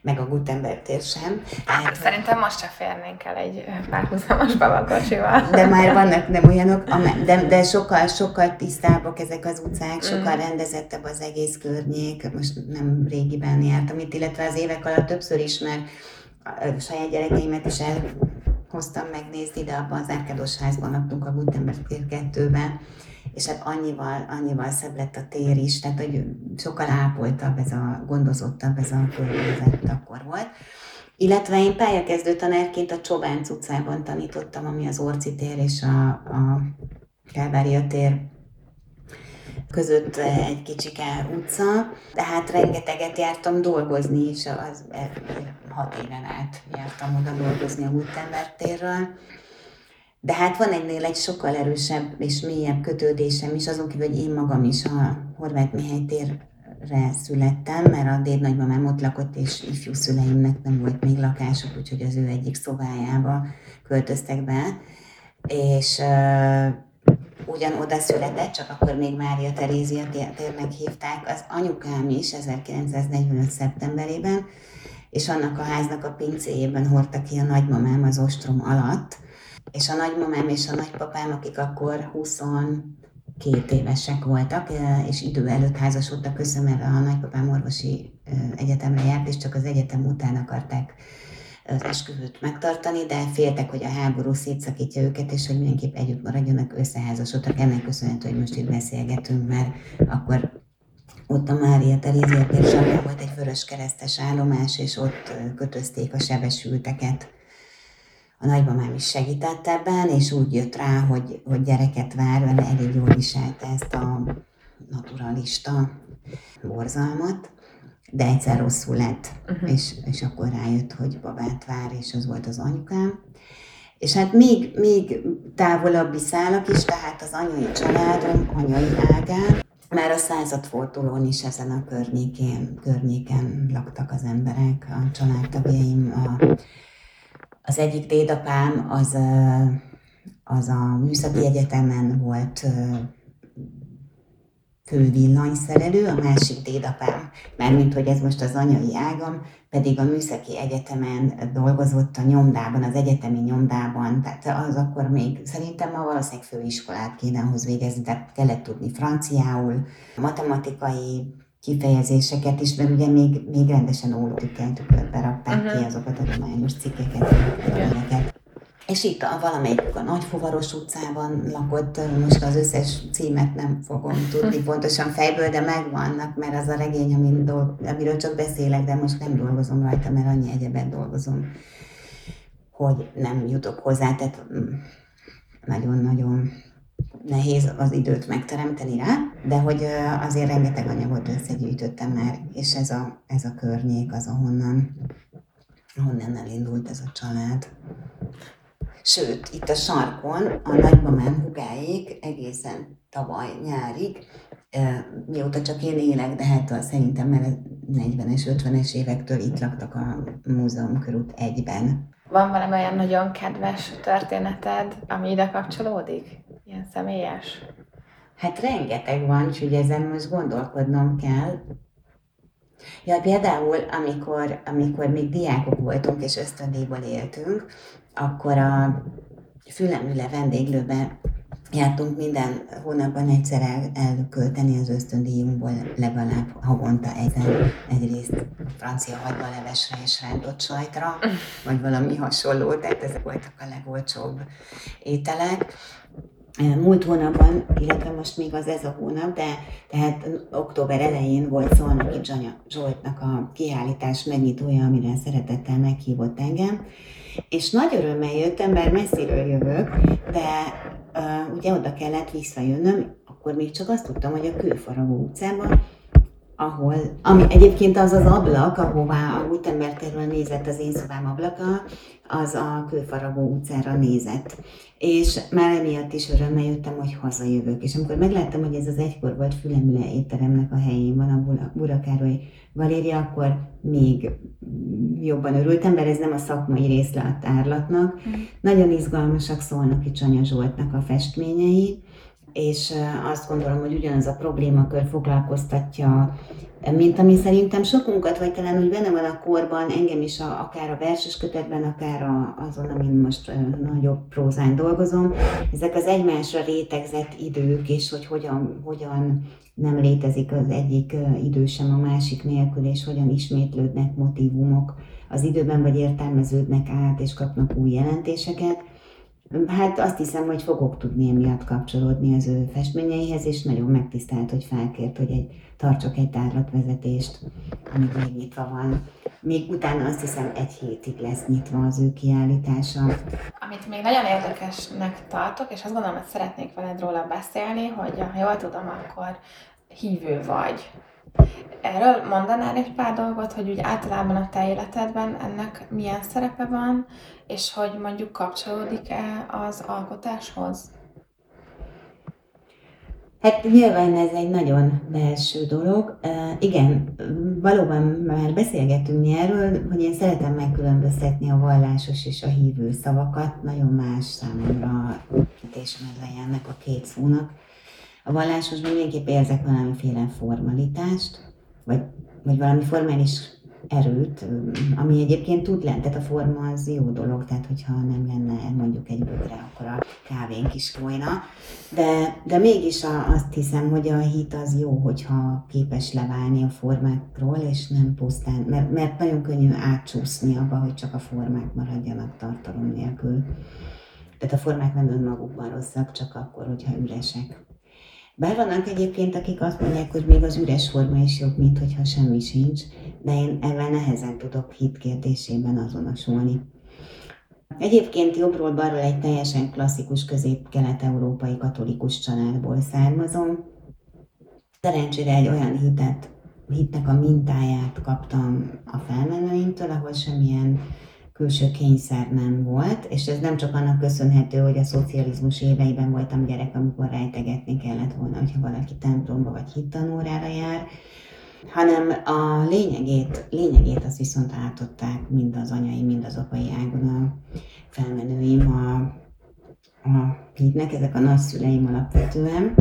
meg a Gutenberg tér sem. Hát, Szerintem most se férnénk el egy párhuzamos babakocsival. De már vannak nem olyanok, de, de sokkal, sokkal tisztábbak ezek az utcák, sokkal mm. rendezettebb az egész környék. Most nem régiben jártam itt, illetve az évek alatt többször is, mert a saját gyerekeimet is elhoztam megnézni, de abban az árkádos házban laktunk a Gutenberg tér 2-ben, és hát annyival, annyival szebb lett a tér is, tehát hogy sokkal ápoltabb ez a, gondozottabb ez a környezet akkor volt. Illetve én pályakezdő tanárként a Csobánc utcában tanítottam, ami az Orci tér és a, a Kálvária tér között egy kicsike utca, tehát rengeteget jártam dolgozni, és az, hat éven át jártam oda dolgozni a Gutenberg térről. De hát van egynél egy sokkal erősebb és mélyebb kötődésem is, azon kívül, hogy én magam is a Horváth Mihály térre születtem, mert a dédnagymamám ott lakott, és ifjú szüleimnek nem volt még lakásuk, úgyhogy az ő egyik szobájába költöztek be. És ugyan oda született, csak akkor még Mária Terézia térnek hívták, az anyukám is 1945. szeptemberében, és annak a háznak a pincéjében hordta ki a nagymamám az ostrom alatt, és a nagymamám és a nagypapám, akik akkor 22 évesek voltak, és idő előtt házasodtak össze, mert a nagypapám orvosi egyetemre járt, és csak az egyetem után akarták az esküvőt megtartani, de féltek, hogy a háború szétszakítja őket, és hogy mindenképp együtt maradjanak, összeházasodtak. Ennek köszönhető, hogy most itt beszélgetünk, mert akkor ott a Mária Terézia volt egy vörös keresztes állomás, és ott kötözték a sebesülteket a nagymamám is segített ebben, és úgy jött rá, hogy, hogy gyereket vár, mert elég jól viselte ezt a naturalista borzalmat, de egyszer rosszul lett, uh-huh. és, és akkor rájött, hogy babát vár, és az volt az anyukám. És hát még, még távolabbi szálak is, tehát az anyai családom, anyai ágán, már a századfordulón is ezen a környékén, környéken laktak az emberek, a családtagjaim, a az egyik dédapám az, az a Műszaki Egyetemen volt fő villanyszerelő, a másik dédapám, mármint hogy ez most az anyai ágam, pedig a Műszaki Egyetemen dolgozott a nyomdában, az egyetemi nyomdában, tehát az akkor még szerintem ma valószínűleg főiskolát kéne ahhoz végezni, tehát kellett tudni franciául, matematikai kifejezéseket is, mert ugye még, még rendesen ólódikkel tükörbe rakták uh-huh. ki azokat a tudományos cikkeket, yeah. És itt a valamelyik a Nagyfuvaros utcában lakott, most az összes címet nem fogom tudni pontosan fejből, de megvannak, mert az a regény, amin dolg, amiről csak beszélek, de most nem dolgozom rajta, mert annyi egyebet dolgozom, hogy nem jutok hozzá, tehát mm, nagyon-nagyon nehéz az időt megteremteni rá, de hogy azért rengeteg anyagot összegyűjtöttem már, és ez a, ez a környék az, ahonnan, ahonnan elindult ez a család. Sőt, itt a sarkon a nagymamám hugáig egészen tavaly nyárig, mióta csak én élek, de hát szerintem már 40-es, 50-es évektől itt laktak a múzeum körút egyben. Van valami olyan nagyon kedves történeted, ami ide kapcsolódik? Ilyen személyes? Hát rengeteg van, úgyhogy ezen most gondolkodnom kell. Ja, például, amikor, amikor még diákok voltunk és ösztöndíjból éltünk, akkor a Fülemüle vendéglőbe jártunk minden hónapban egyszer el, elkölteni az ösztöndíjunkból legalább havonta egyszer egyrészt francia hagymalevesre és rántott sajtra, vagy valami hasonló, tehát ezek voltak a legolcsóbb ételek. Múlt hónapban, illetve most még az ez a hónap, de tehát október elején volt Szolnoki Zsoltnak a kiállítás megnyitója, amire szeretettel meghívott engem, és nagy örömmel jöttem, bár messziről jövök, de uh, ugye oda kellett visszajönnöm, akkor még csak azt tudtam, hogy a Kőfaragó utcában, ahol, ami egyébként az az ablak, ahová a Gutenberg nézett az én szobám ablaka, az a Kőfaragó utcára nézett. És már emiatt is örömmel jöttem, hogy hazajövök. És amikor megláttam, hogy ez az egykor volt Fülemüle étteremnek a helyén van, a Burakároly galéria, akkor még jobban örültem, mert ez nem a szakmai része a tárlatnak. Mm. Nagyon izgalmasak szólnak itt Csanya Zsoltnak a festményei. És azt gondolom, hogy ugyanaz a problémakör foglalkoztatja mint ami szerintem sokunkat, vagy talán úgy benne van a korban, engem is a, akár a verses kötetben, akár a, azon, amin most nagyobb prózán dolgozom, ezek az egymásra rétegzett idők, és hogy hogyan, hogyan nem létezik az egyik idő sem a másik nélkül, és hogyan ismétlődnek motivumok az időben, vagy értelmeződnek át, és kapnak új jelentéseket. Hát azt hiszem, hogy fogok tudni emiatt kapcsolódni az ő festményeihez, és nagyon megtisztelt, hogy felkért, hogy egy, tartsak egy tárlatvezetést, amíg még nyitva van. Még utána azt hiszem egy hétig lesz nyitva az ő kiállítása. Amit még nagyon érdekesnek tartok, és azt gondolom, hogy szeretnék veled róla beszélni, hogy ha jól tudom, akkor hívő vagy. Erről mondanál egy pár dolgot, hogy úgy általában a te életedben ennek milyen szerepe van, és hogy mondjuk kapcsolódik-e az alkotáshoz? Hát nyilván ez egy nagyon belső dolog. Igen, valóban már beszélgetünk mi erről, hogy én szeretem megkülönböztetni a vallásos és a hívő szavakat. Nagyon más számomra és ennek a két szónak. A vallásosban mindenképp érzek valamiféle formalitást, vagy, vagy valami formális erőt, ami egyébként tud lenni, tehát a forma az jó dolog, tehát hogyha nem lenne mondjuk egy bögre, akkor a kávénk is folyna, de, de mégis a, azt hiszem, hogy a hit az jó, hogyha képes leválni a formákról, és nem pusztán, mert, mert nagyon könnyű átcsúszni abba, hogy csak a formák maradjanak tartalom nélkül. Tehát a formák nem önmagukban rosszak, csak akkor, hogyha üresek. Bár vannak egyébként, akik azt mondják, hogy még az üres forma is jobb, mint hogyha semmi sincs, de én ezzel nehezen tudok hit kérdésében azonosulni. Egyébként jobbról balról egy teljesen klasszikus közép-kelet-európai katolikus családból származom. Szerencsére egy olyan hitet, hitnek a mintáját kaptam a felmenőimtől, ahol semmilyen külső kényszer nem volt, és ez nem csak annak köszönhető, hogy a szocializmus éveiben voltam gyerek, amikor rejtegetni kellett volna, hogyha valaki templomba vagy hittanórára jár, hanem a lényegét, lényegét azt viszont átadták mind az anyai, mind az apai ágon a felmenőim a, a hitnek, ezek a nagyszüleim alapvetően.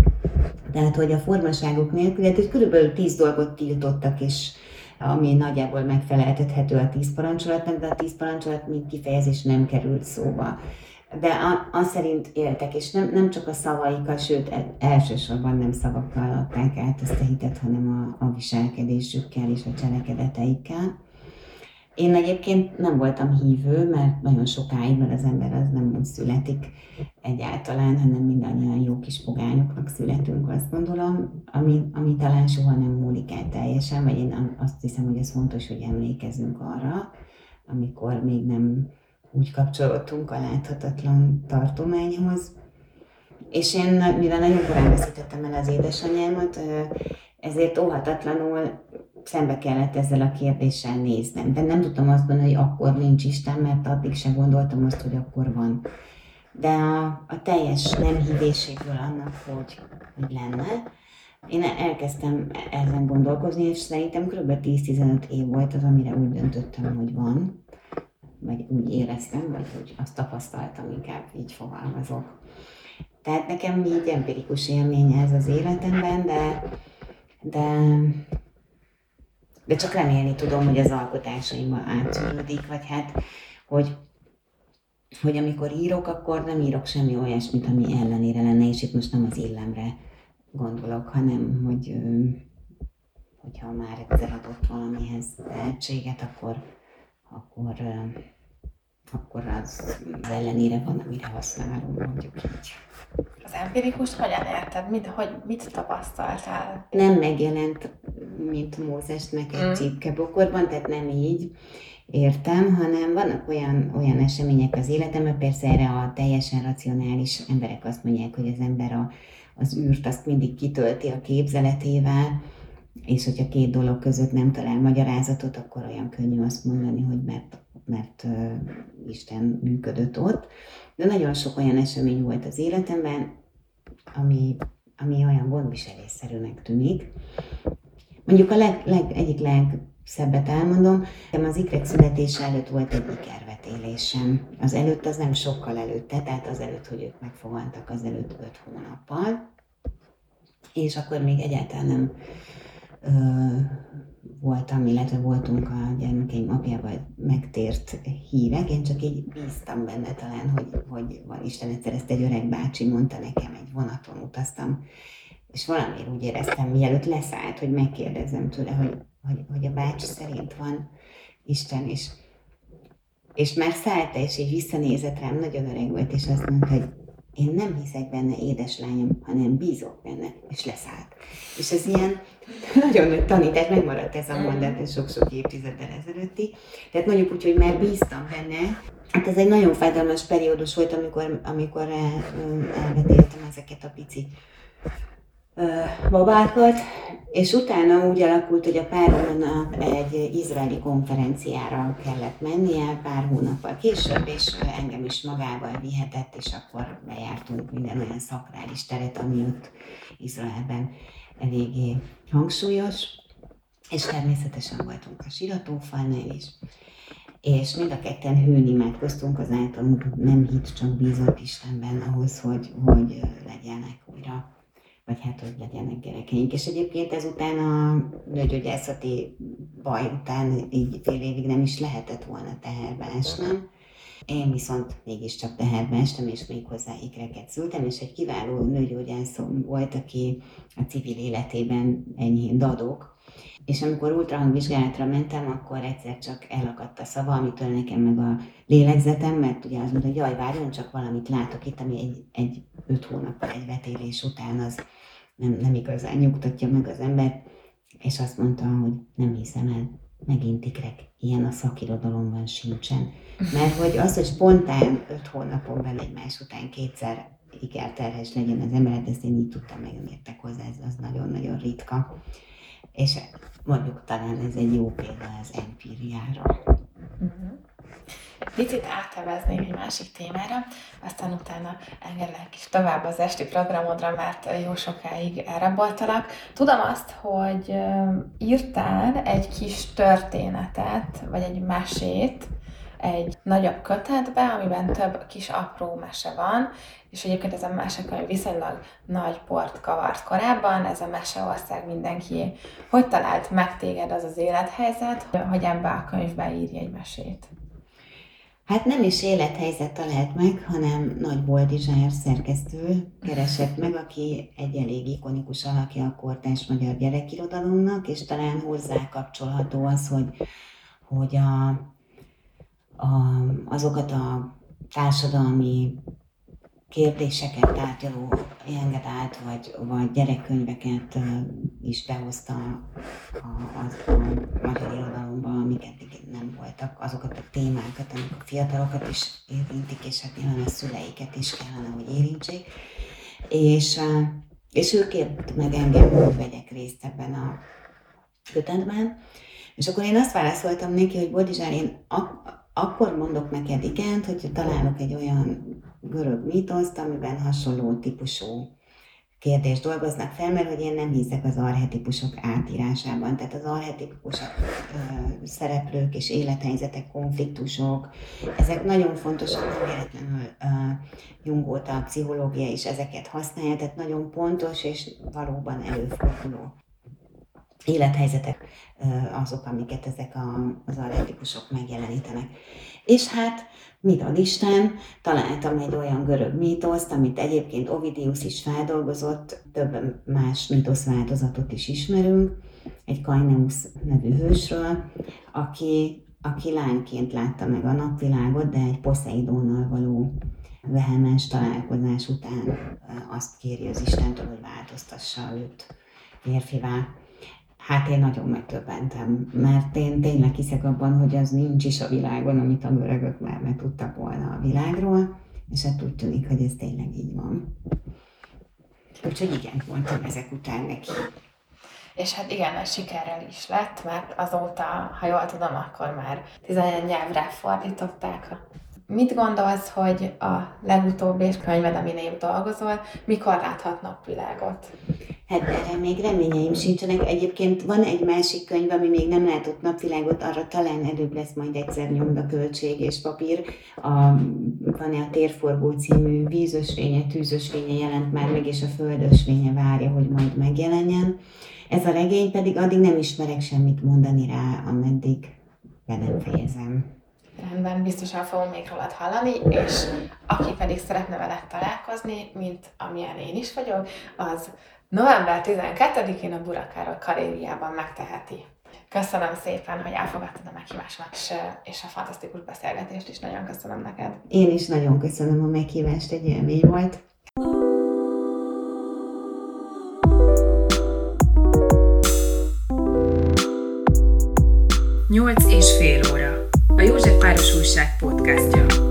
Tehát, hogy a formaságok nélkül, hát körülbelül tíz dolgot tiltottak, és ami nagyjából megfeleltethető a tíz parancsolatnak, de a tíz parancsolat mint kifejezés nem került szóba. De azt szerint éltek, és nem, nem csak a szavaikkal, sőt elsősorban nem szavakkal adták át ezt a hitet, hanem a, a viselkedésükkel és a cselekedeteikkel. Én egyébként nem voltam hívő, mert nagyon sokáig, mert az ember az nem úgy születik egyáltalán, hanem mindannyian jó kis pogányoknak születünk, azt gondolom, ami, ami talán soha nem múlik el teljesen, vagy én azt hiszem, hogy ez fontos, hogy emlékezünk arra, amikor még nem úgy kapcsolódtunk a láthatatlan tartományhoz. És én, mivel nagyon korán veszítettem el az édesanyámat, ezért óhatatlanul szembe kellett ezzel a kérdéssel néznem. De nem tudtam azt mondani, hogy akkor nincs Isten, mert addig sem gondoltam azt, hogy akkor van. De a, a teljes nem hívéséből annak, hogy, hogy lenne, én elkezdtem ezen gondolkozni, és szerintem kb. 10-15 év volt az, amire úgy döntöttem, hogy van, vagy úgy éreztem, vagy hogy azt tapasztaltam, inkább így fogalmazok. Tehát nekem így empirikus élménye ez az életemben, de, de de csak remélni tudom, hogy az alkotásaimmal átszűrődik, vagy hát, hogy, hogy amikor írok, akkor nem írok semmi olyasmit, ami ellenére lenne, és itt most nem az illemre gondolok, hanem hogy hogyha már egyszer adott valamihez tehetséget, akkor, akkor, akkor az, ellenére van, amire használom, mondjuk így. Az empirikus hogyan érted? Mit, hogy, mit tapasztaltál? Nem megjelent, mint Mózesnek egy mm. csipkebokorban, tehát nem így értem, hanem vannak olyan, olyan események az életemben, persze erre a teljesen racionális emberek azt mondják, hogy az ember a, az űrt azt mindig kitölti a képzeletével, és hogyha két dolog között nem talál magyarázatot, akkor olyan könnyű azt mondani, hogy mert, mert uh, Isten működött ott. De nagyon sok olyan esemény volt az életemben, ami, ami olyan gondviselésszerűnek tűnik. Mondjuk a leg, leg, egyik legszebbet elmondom, az ikrek születése előtt volt egy ikervetélésem. Az előtt az nem sokkal előtte, tehát az előtt, hogy ők megfogaltak, az előtt öt hónappal. és akkor még egyáltalán nem ö, voltam, illetve voltunk a gyermekeim apjával megtért hírek, én csak így bíztam benne talán, hogy, hogy van Isten egyszer ezt egy öreg bácsi mondta nekem, egy vonaton utaztam, és valamiért úgy éreztem, mielőtt leszállt, hogy megkérdezzem tőle, hogy, hogy, hogy a bácsi szerint van Isten, és, és már szállt és így visszanézett rám, nagyon öreg volt, és azt mondta, hogy én nem hiszek benne, édeslányom, hanem bízok benne, és leszállt. És ez ilyen nagyon nagy tanítás, megmaradt ez a mondat, ez sok-sok évtizeddel ezelőtti. Tehát mondjuk úgy, hogy már bíztam benne. Hát ez egy nagyon fájdalmas periódus volt, amikor, amikor elvetéltem ezeket a pici babákat, és utána úgy alakult, hogy a páromnak egy izraeli konferenciára kellett mennie pár hónappal később, és engem is magával vihetett, és akkor bejártunk minden olyan szakrális teret, ami ott Izraelben eléggé hangsúlyos, és természetesen voltunk a siratófalnál is, és mind a ketten hőn imádkoztunk az általunk nem hit, csak bízott Istenben ahhoz, hogy, hogy legyenek újra vagy hát, hogy legyenek gyerekeink. És egyébként ezután a nőgyógyászati baj után így fél évig nem is lehetett volna teherbe esnem. Én viszont mégiscsak teherbe estem, és még hozzá ikreket szültem, és egy kiváló nőgyógyászom volt, aki a civil életében enyhén dadok, és amikor ultrahangvizsgálatra mentem, akkor egyszer csak elakadt a szava, amitől nekem meg a lélegzetem, mert ugye az mondta, hogy jaj, várjon, csak valamit látok itt, ami egy, egy öt hónappal egy vetélés után az nem, nem igazán nyugtatja meg az ember, és azt mondta, hogy nem hiszem el, megint ikrek, ilyen a szakirodalomban sincsen. Mert hogy az, hogy spontán öt hónapon belül egymás után kétszer ikerterhes legyen az ember, ezt én így tudtam, meg nem értek hozzá, ez az nagyon-nagyon ritka. És mondjuk talán ez egy jó példa az empíriára. Uh-huh. Picit áteveznék egy másik témára, aztán utána engedlek is tovább az esti programodra, mert jó sokáig elraboltalak. Tudom azt, hogy írtál egy kis történetet, vagy egy mesét, egy nagyobb kötetbe, amiben több kis apró mese van, és egyébként ez a mesekönyv viszonylag nagy port kavart korábban, ez a meseország mindenki. Hogy talált meg téged az az élethelyzet, hogy ebbe a könyvbe írj egy mesét? Hát nem is élethelyzet talált meg, hanem Nagy Boldizsár szerkesztő keresett meg, aki egy elég ikonikus alakja a kortárs magyar gyerekirodalomnak, és talán hozzá kapcsolható az, hogy, hogy a, a, azokat a társadalmi kérdéseket tárgyaló engedált, vagy, vagy gyerekkönyveket is behozta a, a, a magyar irodalomba, amik eddig nem voltak, azokat a témákat, amik a fiatalokat is érintik, és hát nyilván a szüleiket is kellene, hogy érintsék. És, és ő kért meg engem, hogy vegyek részt ebben a kötetben. És akkor én azt válaszoltam neki, hogy Boldizsár, én ak- akkor mondok neked igent, hogyha találok egy olyan görög mítoszt, amiben hasonló típusú kérdést dolgoznak fel, mert hogy én nem hiszek az arhetipusok átírásában. Tehát az arhetipusok szereplők és élethelyzetek, konfliktusok, ezek nagyon fontosak, nem véletlenül Jung óta a pszichológia is ezeket használja, tehát nagyon pontos és valóban előforduló élethelyzetek azok, amiket ezek a, az arhetipusok megjelenítenek. És hát mit ad Isten, találtam egy olyan görög mítoszt, amit egyébként Ovidius is feldolgozott, több más mítosz változatot is ismerünk, egy Kaineus nevű hősről, aki, aki lányként látta meg a napvilágot, de egy Poseidónnal való vehemens találkozás után azt kéri az Istentől, hogy változtassa őt férfivá. Hát én nagyon megtöbbentem, mert én tényleg hiszek abban, hogy az nincs is a világon, amit a görögök már meg tudtak volna a világról, és hát úgy tűnik, hogy ez tényleg így van. Úgyhogy igen, mondtam ezek után neki. És hát igen, nagy sikerrel is lett, mert azóta, ha jól tudom, akkor már 11 nyelvre fordították. Mit gondolsz, hogy a legutóbbi könyved, amin épp dolgozol, mikor láthat napvilágot? Hát erre még reményeim sincsenek. Egyébként van egy másik könyv, ami még nem látott napvilágot, arra talán előbb lesz majd egyszer nyomda költség és papír. A, van-e a Térforgó című vízösvénye, tűzösvénye jelent már meg, és a földösvénye várja, hogy majd megjelenjen. Ez a regény pedig addig nem ismerek semmit mondani rá, ameddig be nem fejezem. Rendben, biztosan fogom még rólad hallani, és aki pedig szeretne veled találkozni, mint amilyen én is vagyok, az november 12-én a Burakáról Karériában megteheti. Köszönöm szépen, hogy elfogadtad a meghívásomat, és, és a fantasztikus beszélgetést is nagyon köszönöm neked. Én is nagyon köszönöm a meghívást, egy élmény volt. Nyolc és fél óra. A József Páros Újság podcastja.